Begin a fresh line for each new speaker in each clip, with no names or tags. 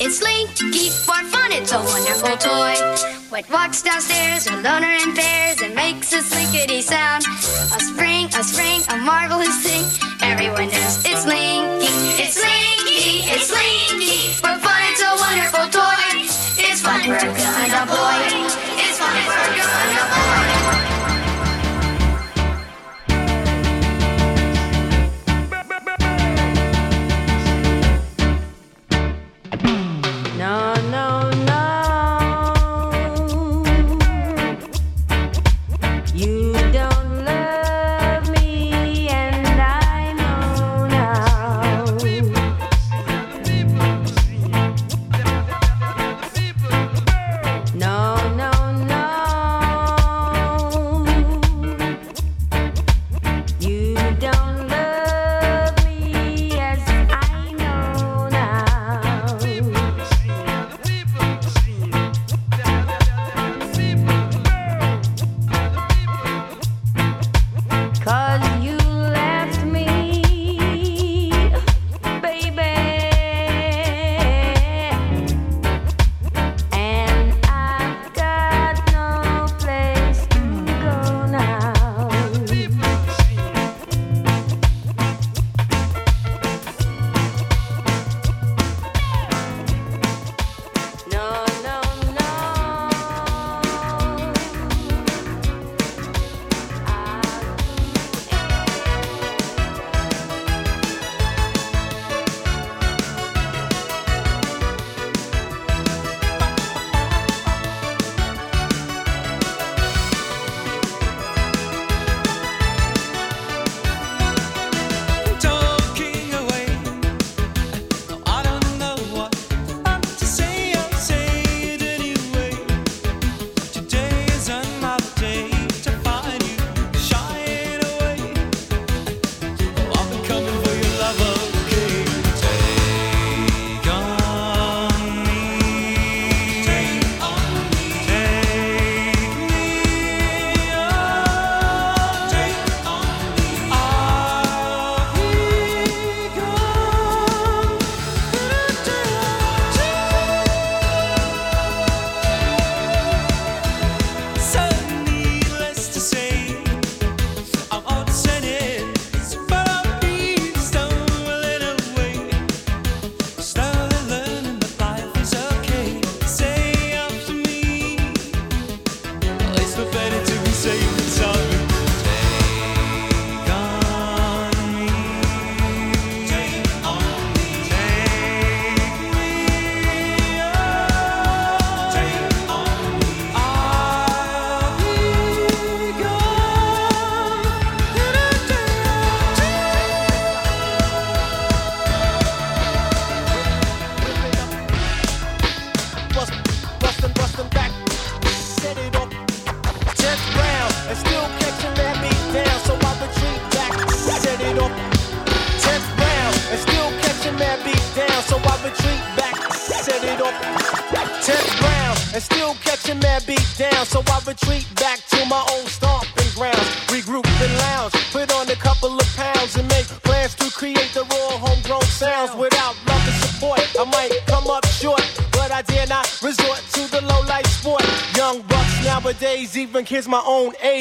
It's Slinky for fun, it's a wonderful toy. What walks downstairs alone or in pairs and makes a slinkity sound. A spring, a spring, a marvelous thing. Everyone knows it's Slinky. It's Slinky, it's Slinky. For fun, it's a wonderful toy. It's fun and a boy.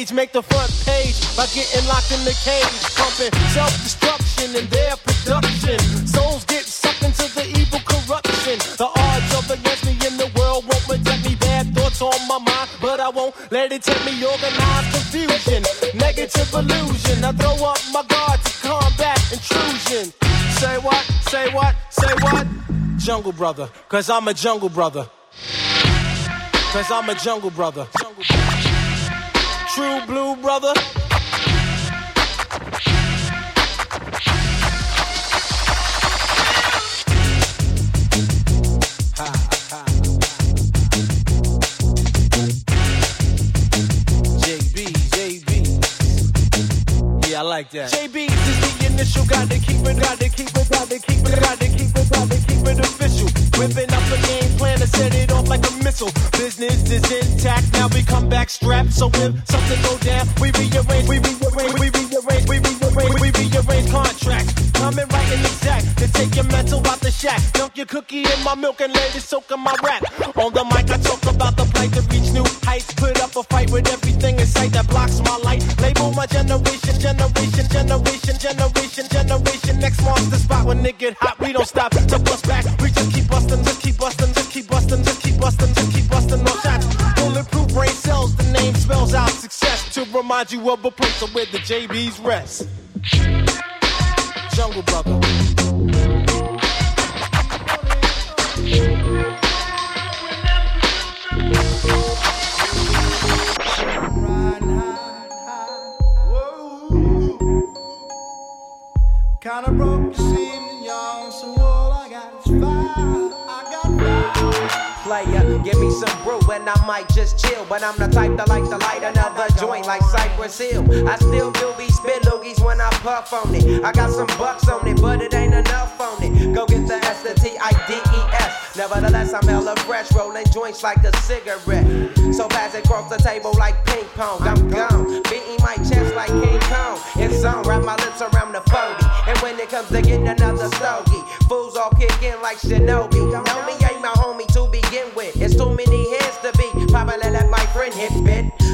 Own age, make the front page by getting locked in the cage, pumping self destruction in their production. Souls get sucked into the evil corruption. The odds of against me in the world won't protect me. Bad thoughts on my mind, but I won't let it take me. Organized confusion, negative illusion. I throw up my guard to combat intrusion. Say what? Say what? Say what? Jungle brother, cause I'm a jungle brother. Cause I'm a jungle brother. Brother. JB, JB. Yeah, I like that. JB is the initial, got to keep it, got to keep it, got to keep it, got to keep it, got to keep it official. Whipping up a game plan to set it off like a missile. Business is intact, now we come back strapped. So if
cookie in my milk and let it soak in my rap. On the mic, I talk about the plight to reach new heights. Put up a fight with everything in sight that blocks my light. Label my generation, generation, generation, generation, generation. Next month, the spot when it get hot, we don't stop. So bust back, we just keep busting, just keep busting, just keep busting, just keep busting, just keep busting. No shots. Bulletproof brain cells, the name spells out success. To remind you of a place where the JBs rest.
Hill. I still do be spit loogies when I puff on it. I got some bucks on it, but it ain't enough on it. Go get the S, the T, I, D, E, S. Nevertheless, I'm hella fresh, rolling joints like a cigarette. So pass it across the table like ping pong. I'm gone, beating my chest like King Kong. It's on, wrap my lips around the 40. And when it comes to getting another stogie, fools all kick in like Shinobi. Know me ain't my homie to begin with. It's too many heads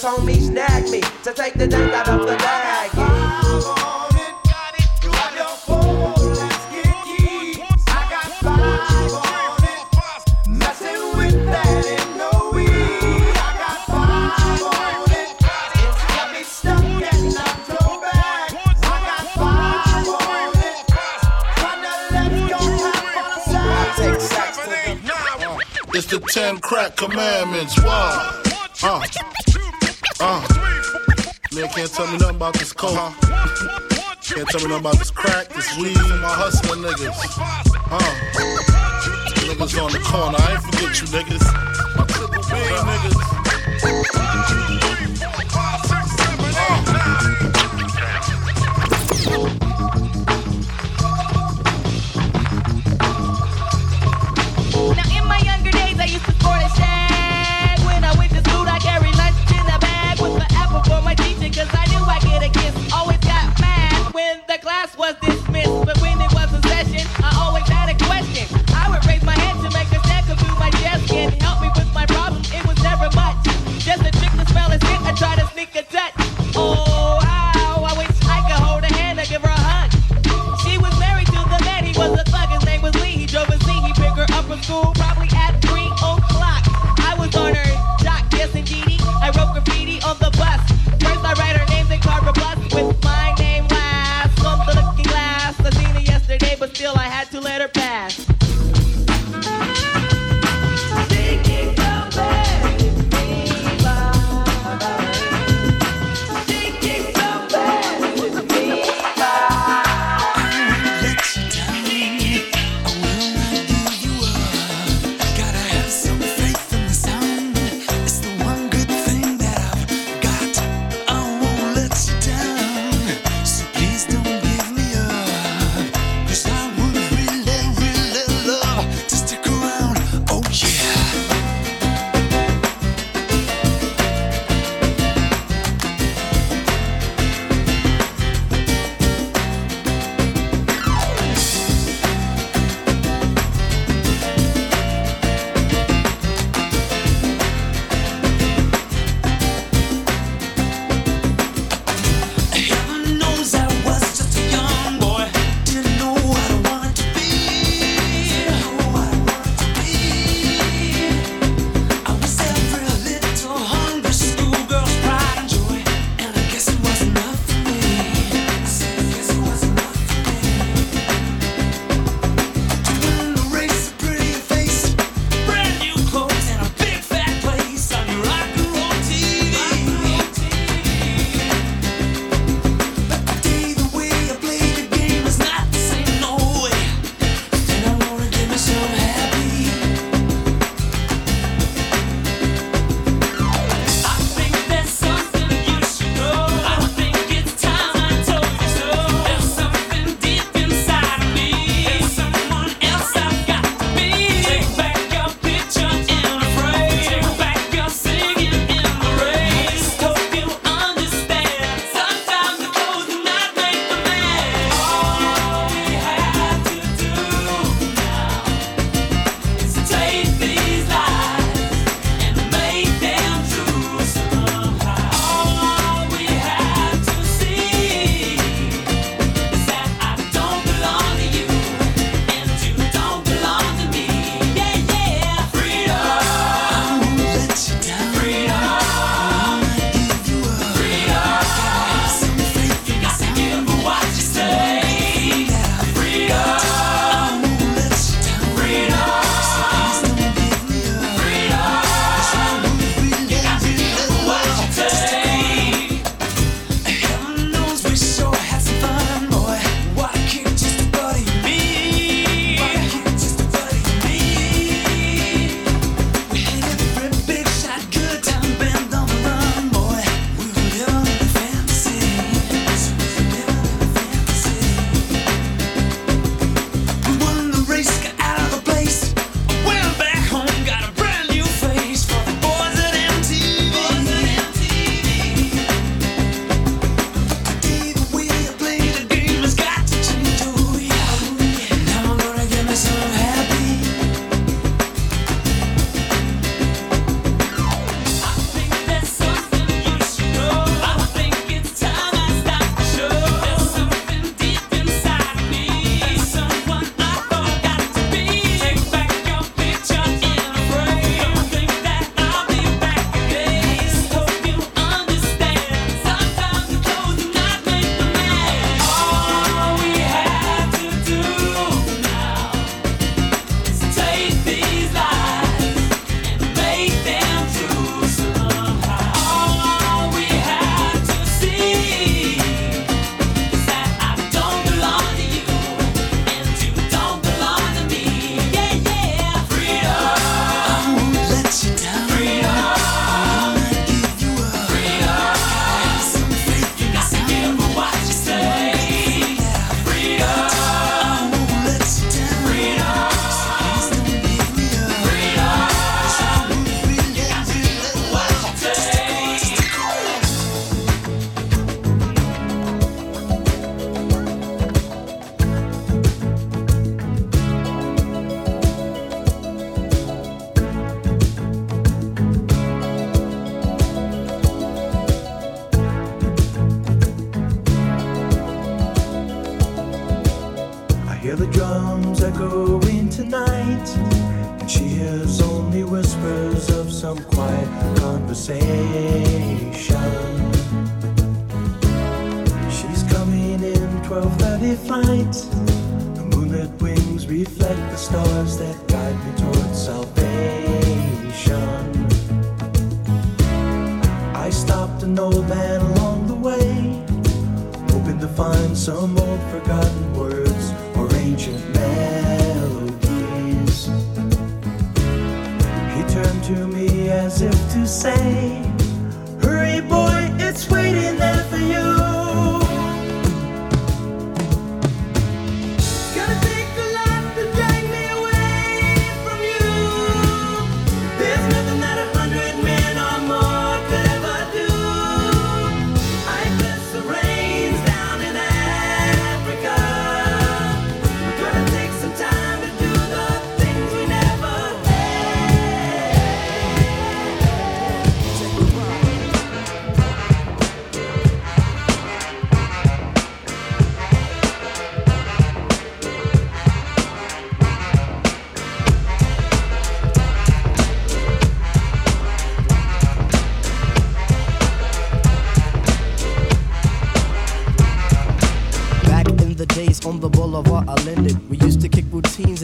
Cause homies snag me to take the dank out of the bag.
Five on it. Grab your phone, let's get geeks. I got five on it. Messing with that ain't no weed. I got five on it. It's got me stuck and not go back. I got five on it. Tryna let's go have fun aside.
Take sacks to the
It's the ten crack commandments. Wow. Uh. Uh. Man can't tell me nothing about this coke. Can't tell me nothing about this crack, this weed, and my hustling niggas. Uh. Niggas on the corner. I ain't forget you niggas. My triple B niggas.
Cause I knew I'd get a kiss. Always got mad when the class was dismissed. But when it was a session, I always had a question. I would raise my hand to make a snack through my desk and help me with my problem. It was never much. Just a trick to smell and sit and try to sneak a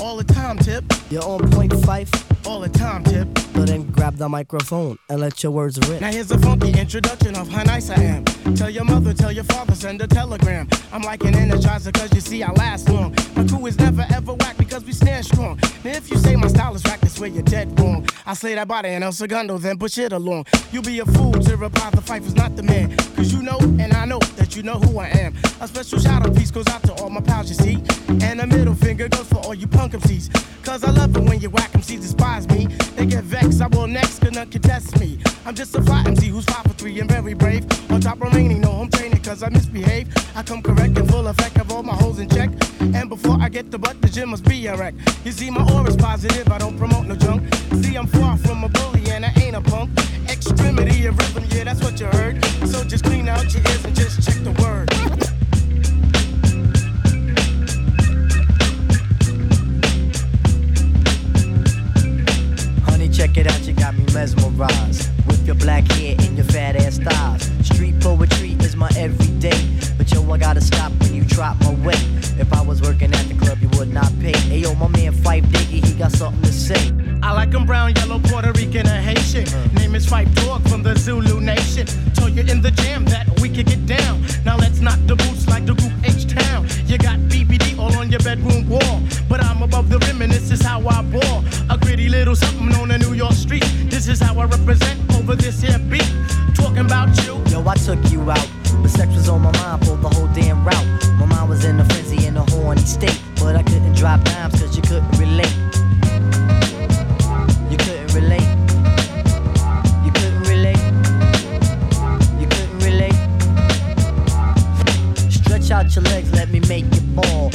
All the time, tip.
You're on point Phife.
All the time, tip.
So then grab the microphone and let your words rip.
Now here's a funky introduction of how nice I am. Tell your mother, tell your father, send a telegram. I'm like an energizer cause you see I last long. My crew is never ever whack because we stand strong. Now if you say my style is whack, that's where you're dead wrong. I slay that body and El Segundo, then push it along. You'll be a fool to reply the fight was not the man. Cause you know and I know that you know who I am. A special shout out piece goes out to all my pals you see. And a middle finger goes for all you punk MCs. Cause I love it when you whack MCs despise me. They get vexed, I will next, gonna contest me. I'm just a fly MC who's five for three and very brave. On top remaining, no home training cause I misbehave. I come correct and full effect of all my holes in check. And before I get the butt, the gym must be a wreck. You see, my aura's positive, I don't promote no junk. See, I'm far from a bully and I ain't a punk. Extremity of rhythm, yeah, that's what you heard. So just clean out your ears and just check the word.
Check it out, you got me mesmerized. With your black hair and your fat ass thighs. Street poetry is my everyday. But yo, I gotta stop when you drop my way. If I was working at the club, you would not pay. Hey yo, my man Phife Diggy, he got something to say.
I like 'em brown, yellow, Puerto Rican, or Haitian. Name is Phife Dawg from the Zulu Nation. Told you in the jam that we could get down. Now let's knock the boots like the group H Town. You got your bedroom wall. But I'm above the rim and this is how I ball. A gritty little something on a New York street. This is how I represent over this here beat. Talking about you.
Yo, I took you out. But sex was on my mind for the whole damn route. My mind was in a frenzy in a horny state. But I couldn't drop dimes cause you couldn't relate. You couldn't relate. You couldn't relate. You couldn't relate. Stretch out your legs, let me make you ball.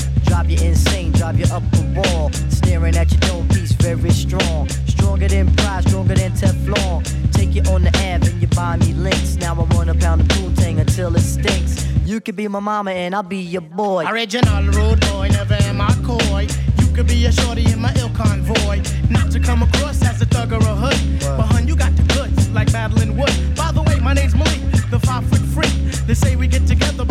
You insane, drive you up the wall. Staring at your dome piece, very strong. Stronger than pride, stronger than Teflon. Take you on the Ave and you buy me links. Now I wanna pound the poontang until it stinks. You could be my mama and I'll be your boy.
Original rude boy, never am I coy. You could be a shorty in my ill convoy. Not to come across as a thug or a hood. But hun, you got the goods, like Madeline Wood. By the way, my name's Malik, the five foot freak. They say we get together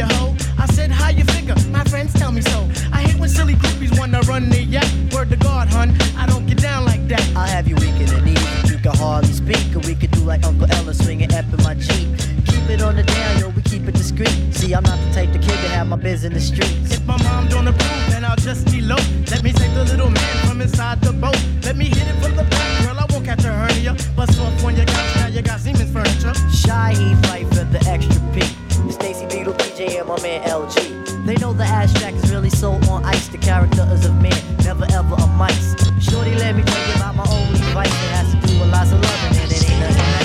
a hoe. I said, how you figure? My friends tell me so. I hate when silly groupies wanna run the yak. Word to God, hun, I don't get down like that.
I'll have you weak in the knees. You can hardly speak, or we could do like Uncle Ella swinging up in my Jeep. Keep it on the down, yo, we keep it discreet. See, I'm not the type of kid to have my biz in the streets.
If my mom don't approve, then I'll just be low. Let me take the little man from inside the boat. Let me hit it from the back, girl. I won't catch a hernia. Bust off on your couch, now you got Siemens furniture.
Shy, he fight for the extra P. Stacy Beetle, PJ, and my man LG. They know the abstract is really so on ice. The character is a man, never ever a mice. Shorty, let me tell you about my only vice. It has to do with lots of loving, and it ain't
nothing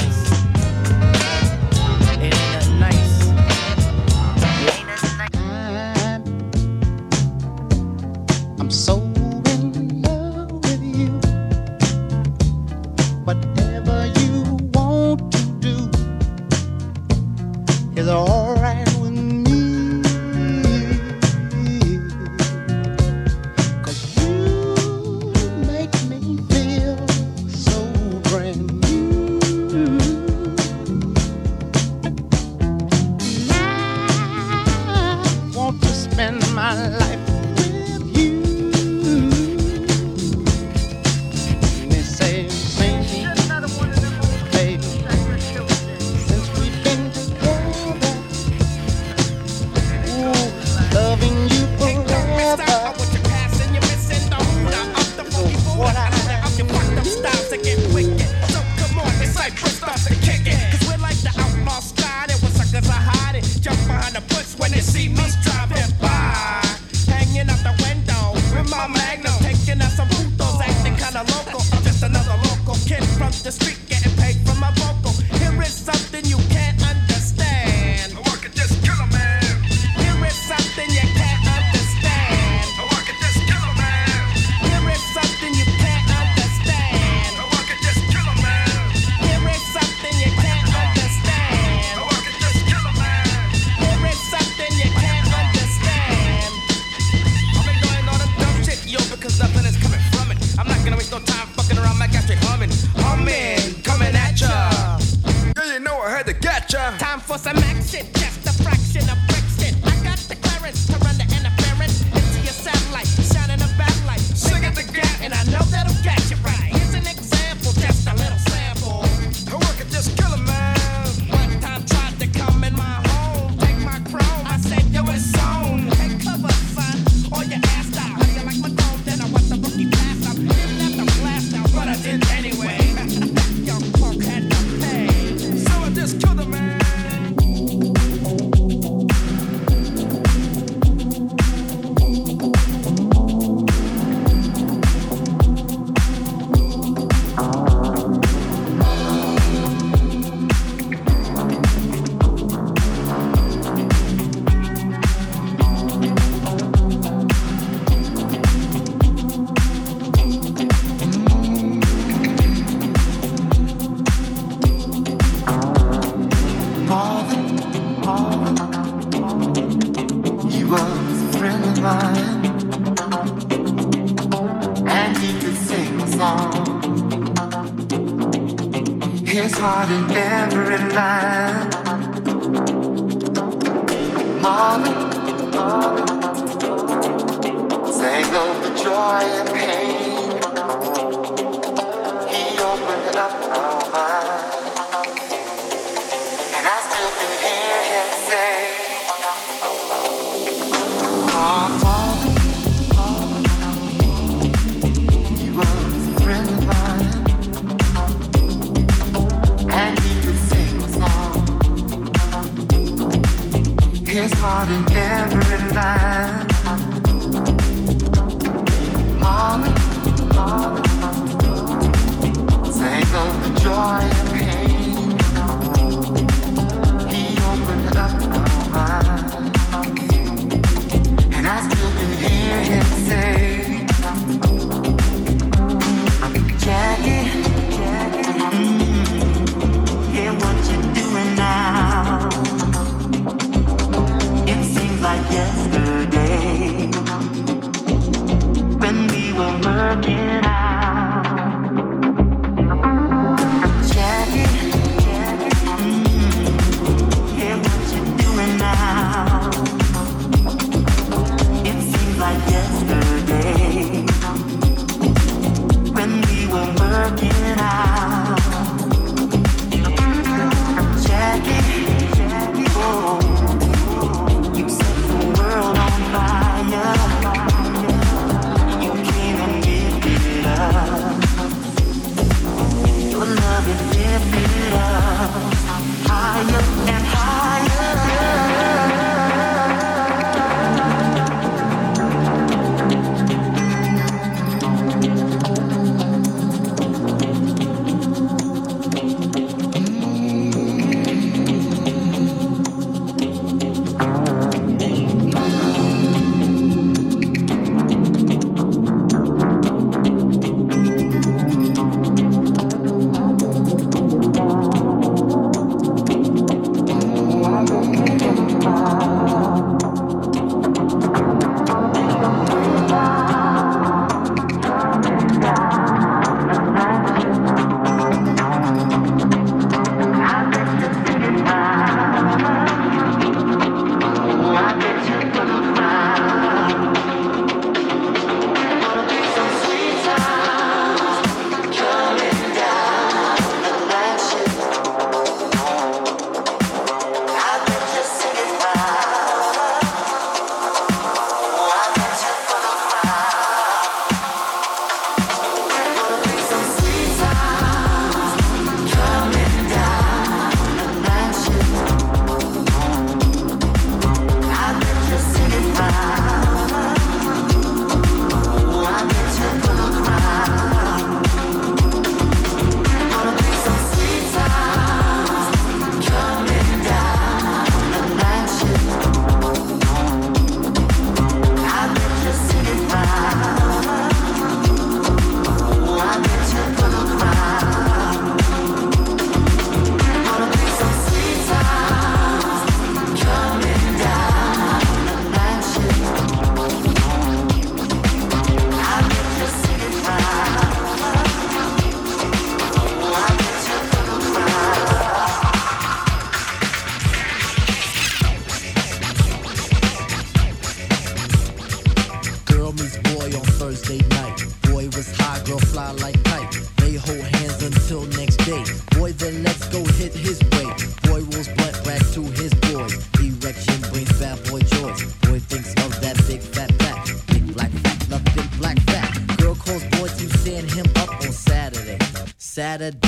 Saturday,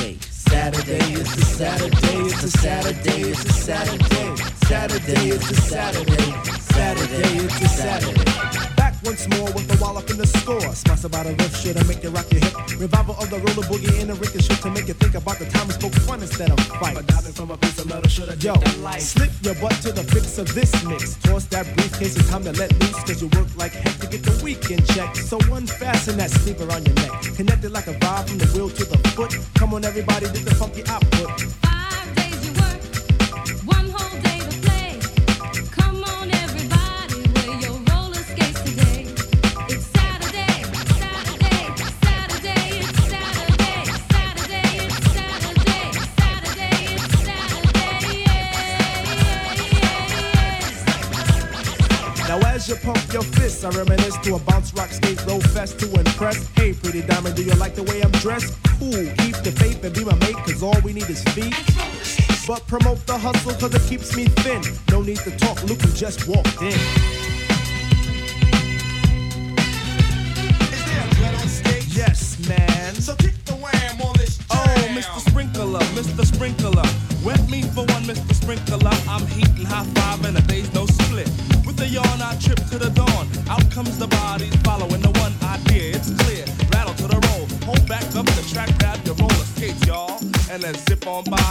Mr. Sprinkler. Wet me for one, Mr. Sprinkler. I'm heating high five and a day's no split. With a yawn, I trip to the dawn. Out comes the bodies following the one idea. It's clear. Rattle to the roll. Hold back up the track, grab your roller skates, y'all. And then zip on by.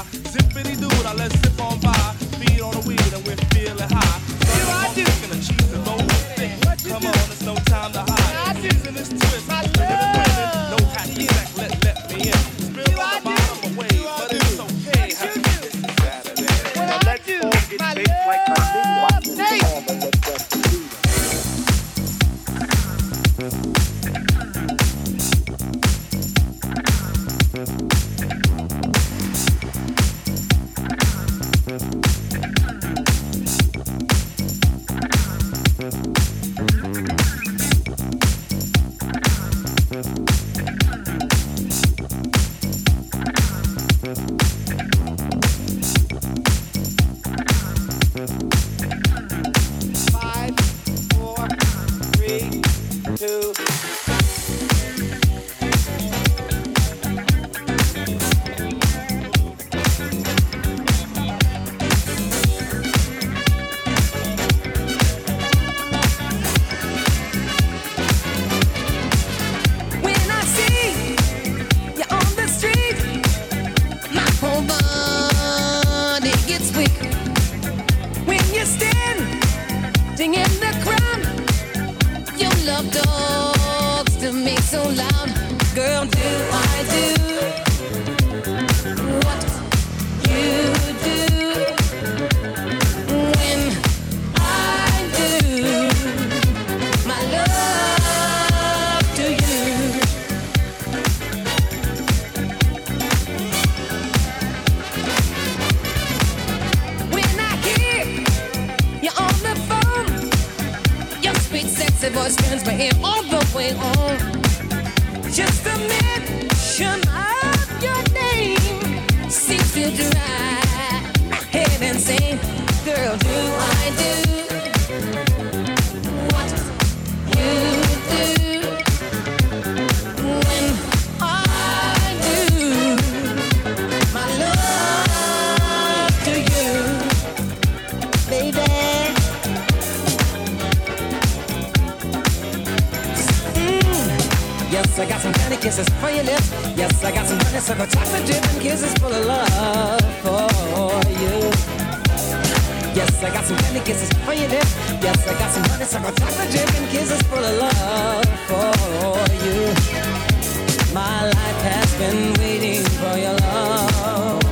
been waiting for your love.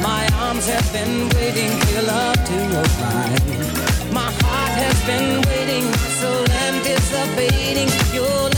My arms have been waiting your love to arrive. My heart has been waiting, so anticipating your love.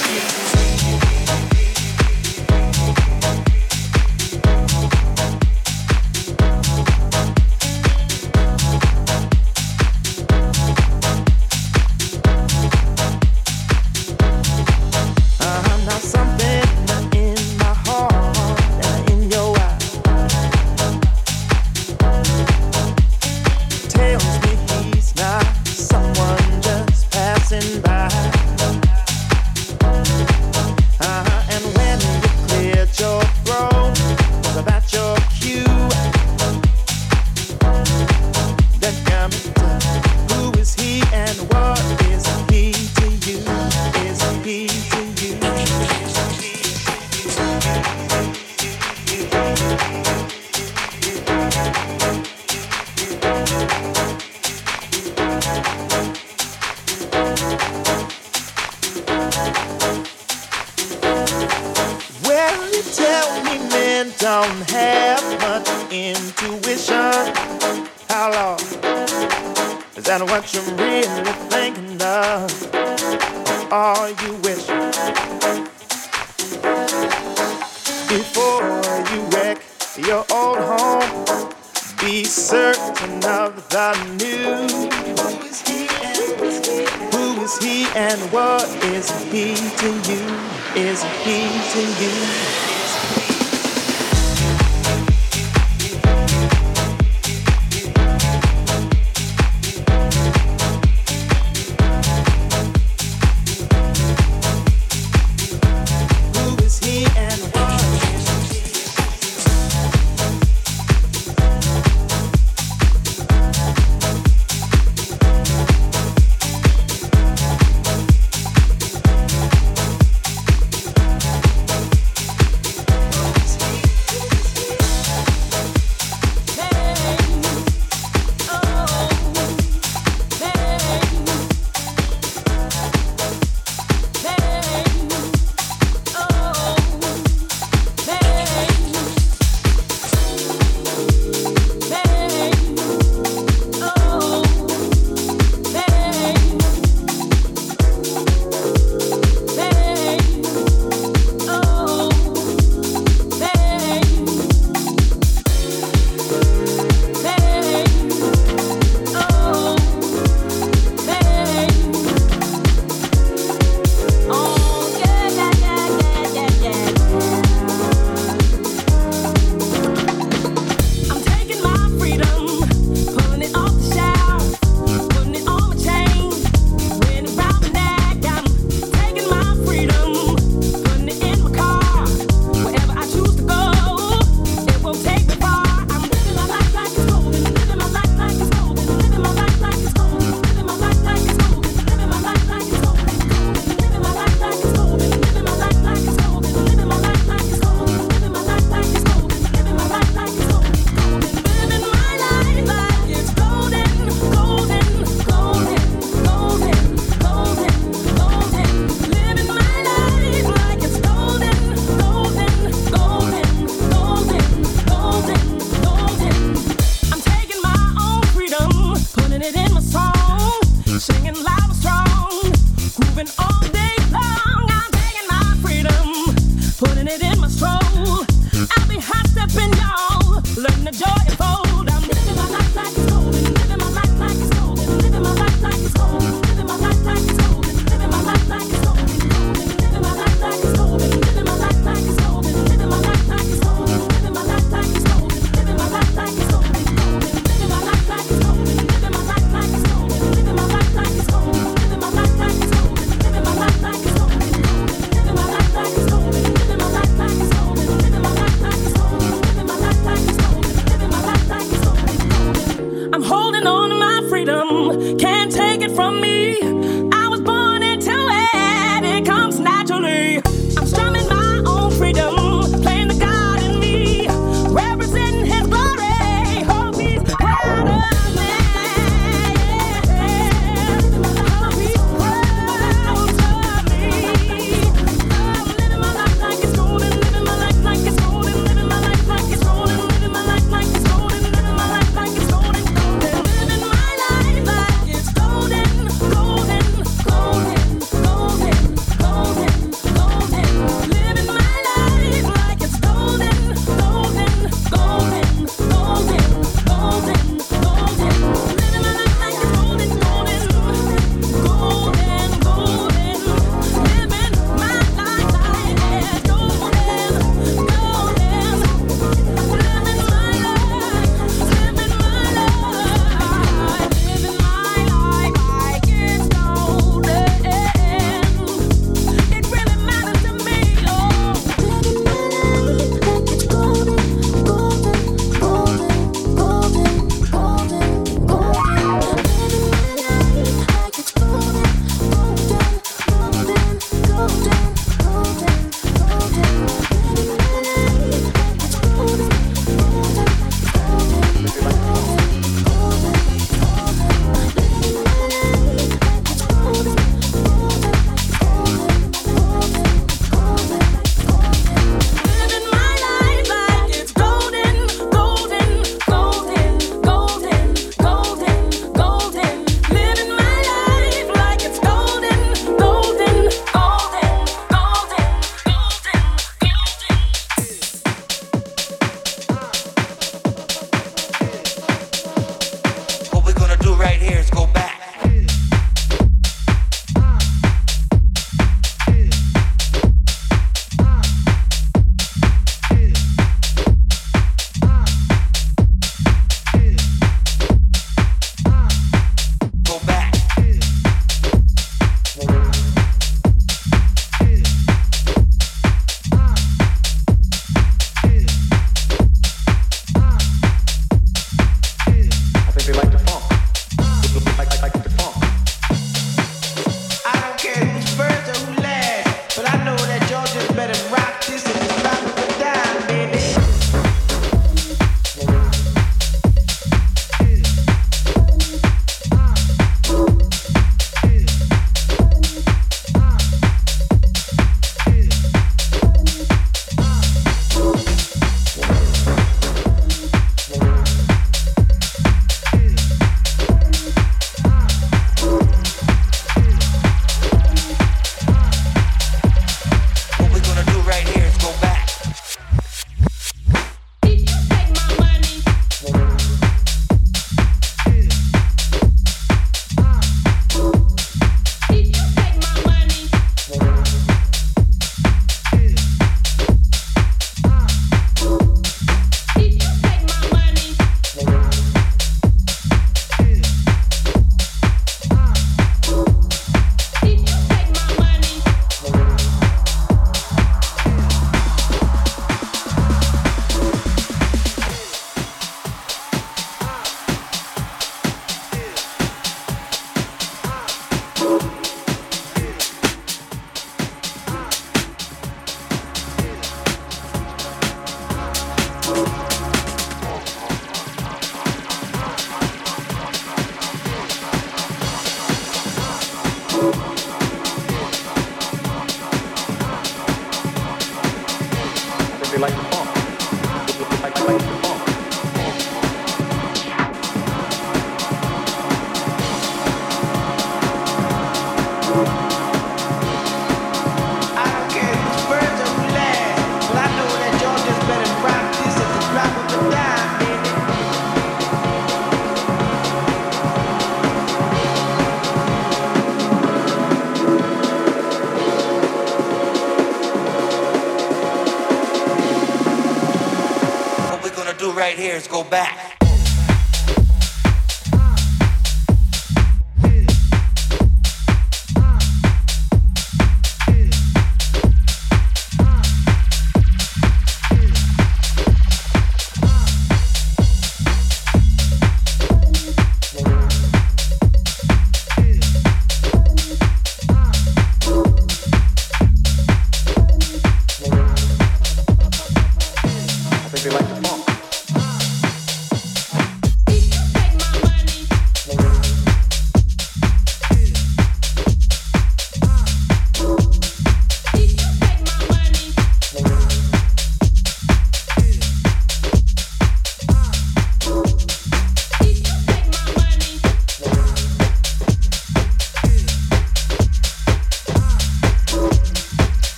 Is
go
back.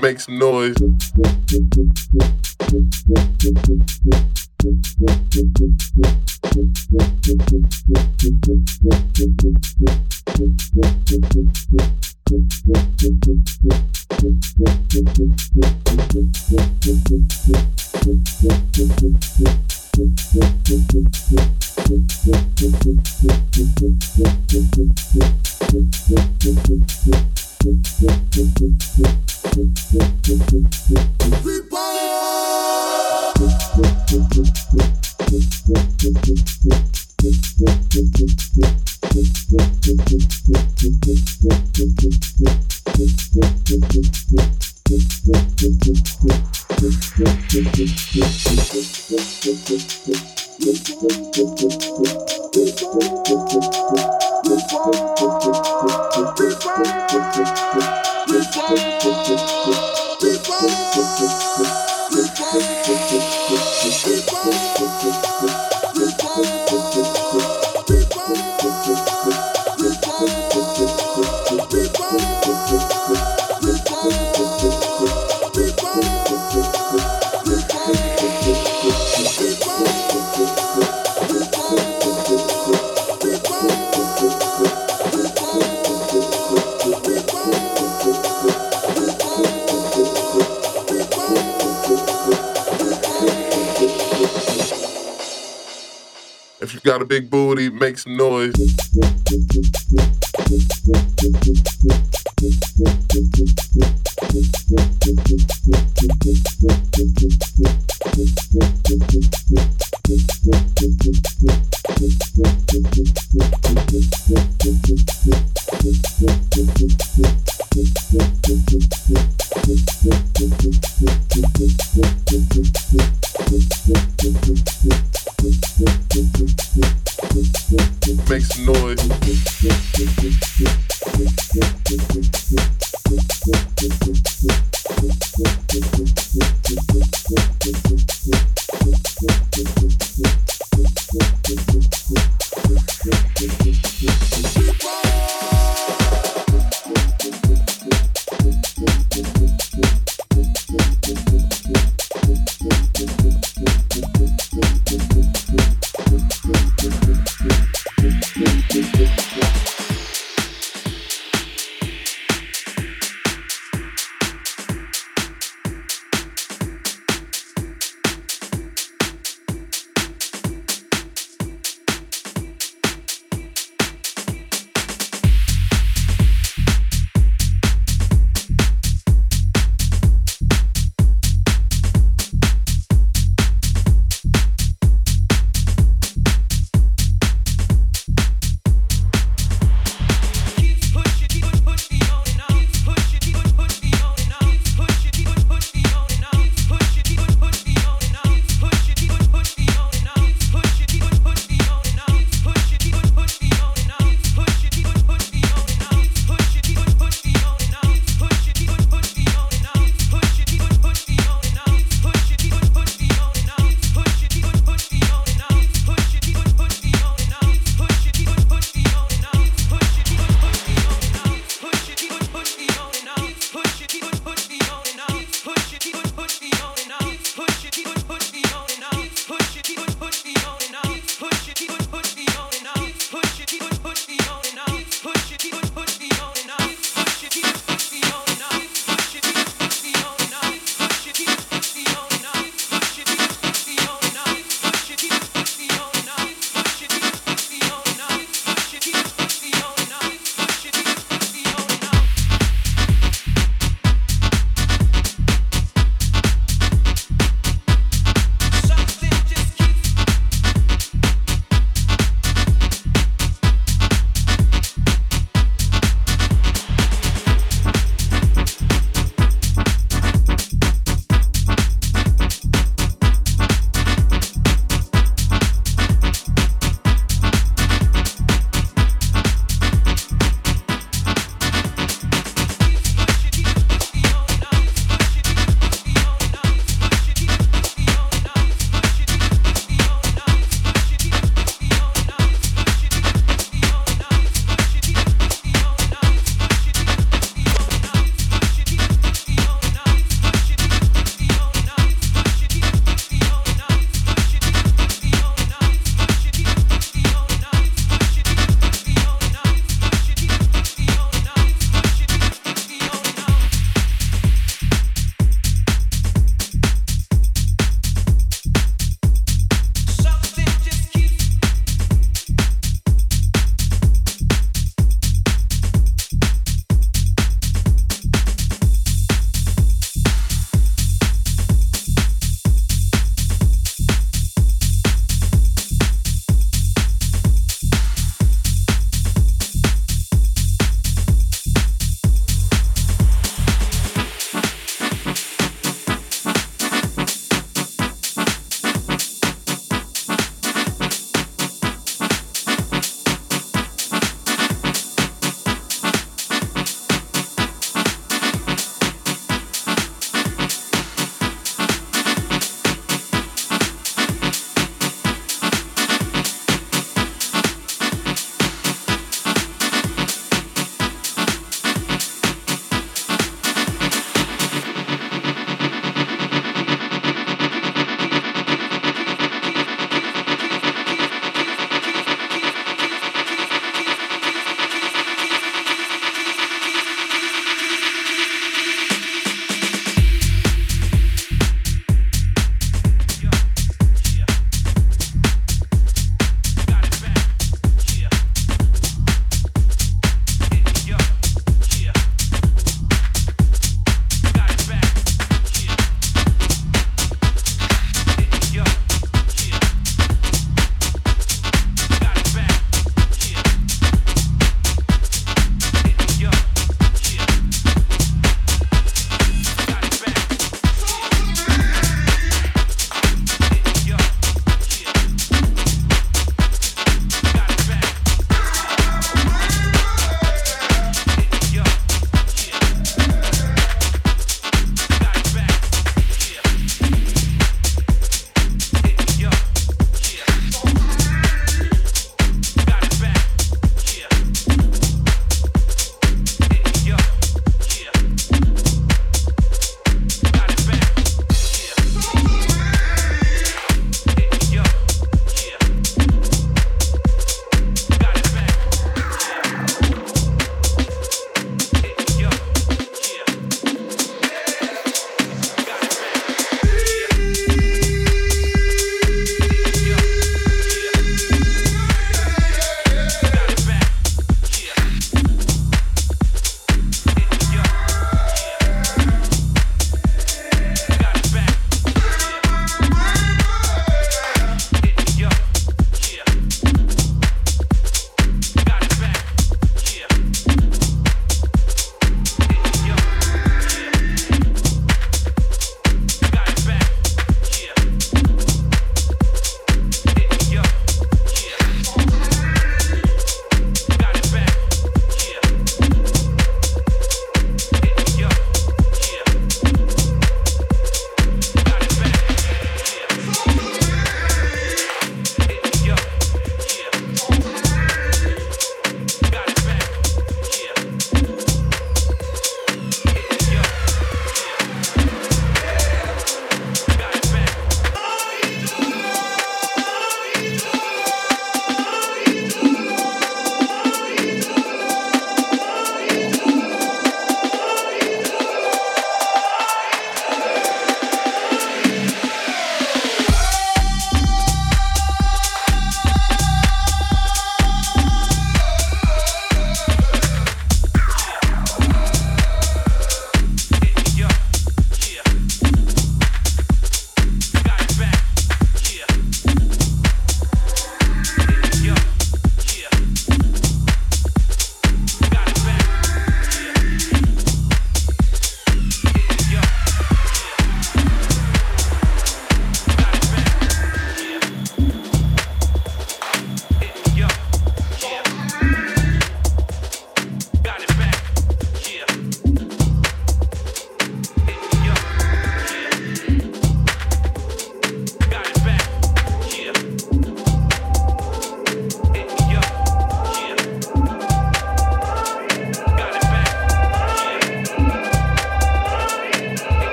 Big booty, make some noise. If you.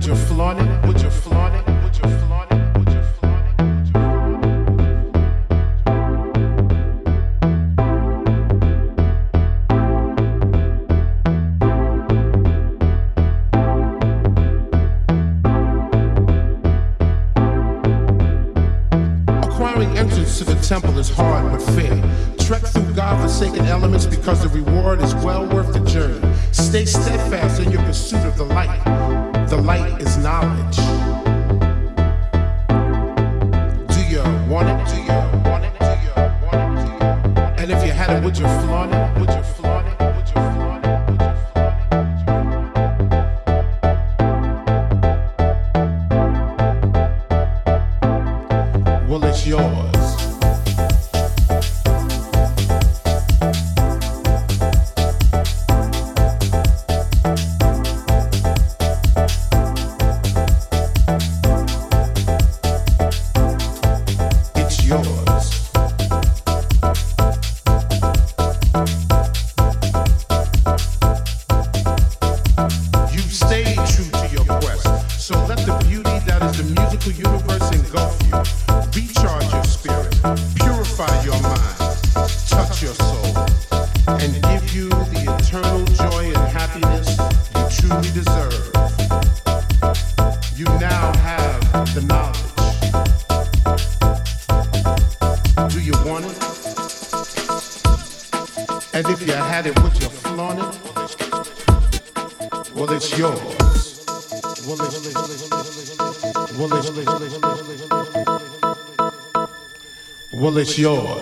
Would you flaunt it? Would you flaunt it? It's yours.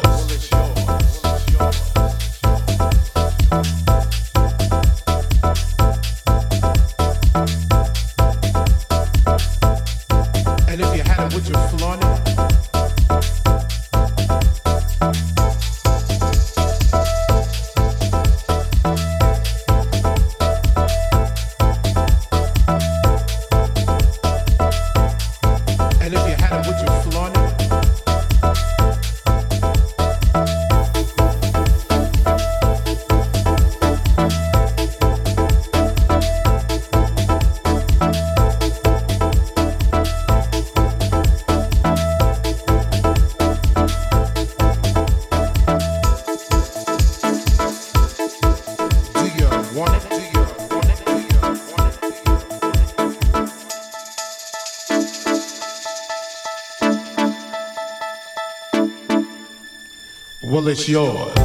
It's yours.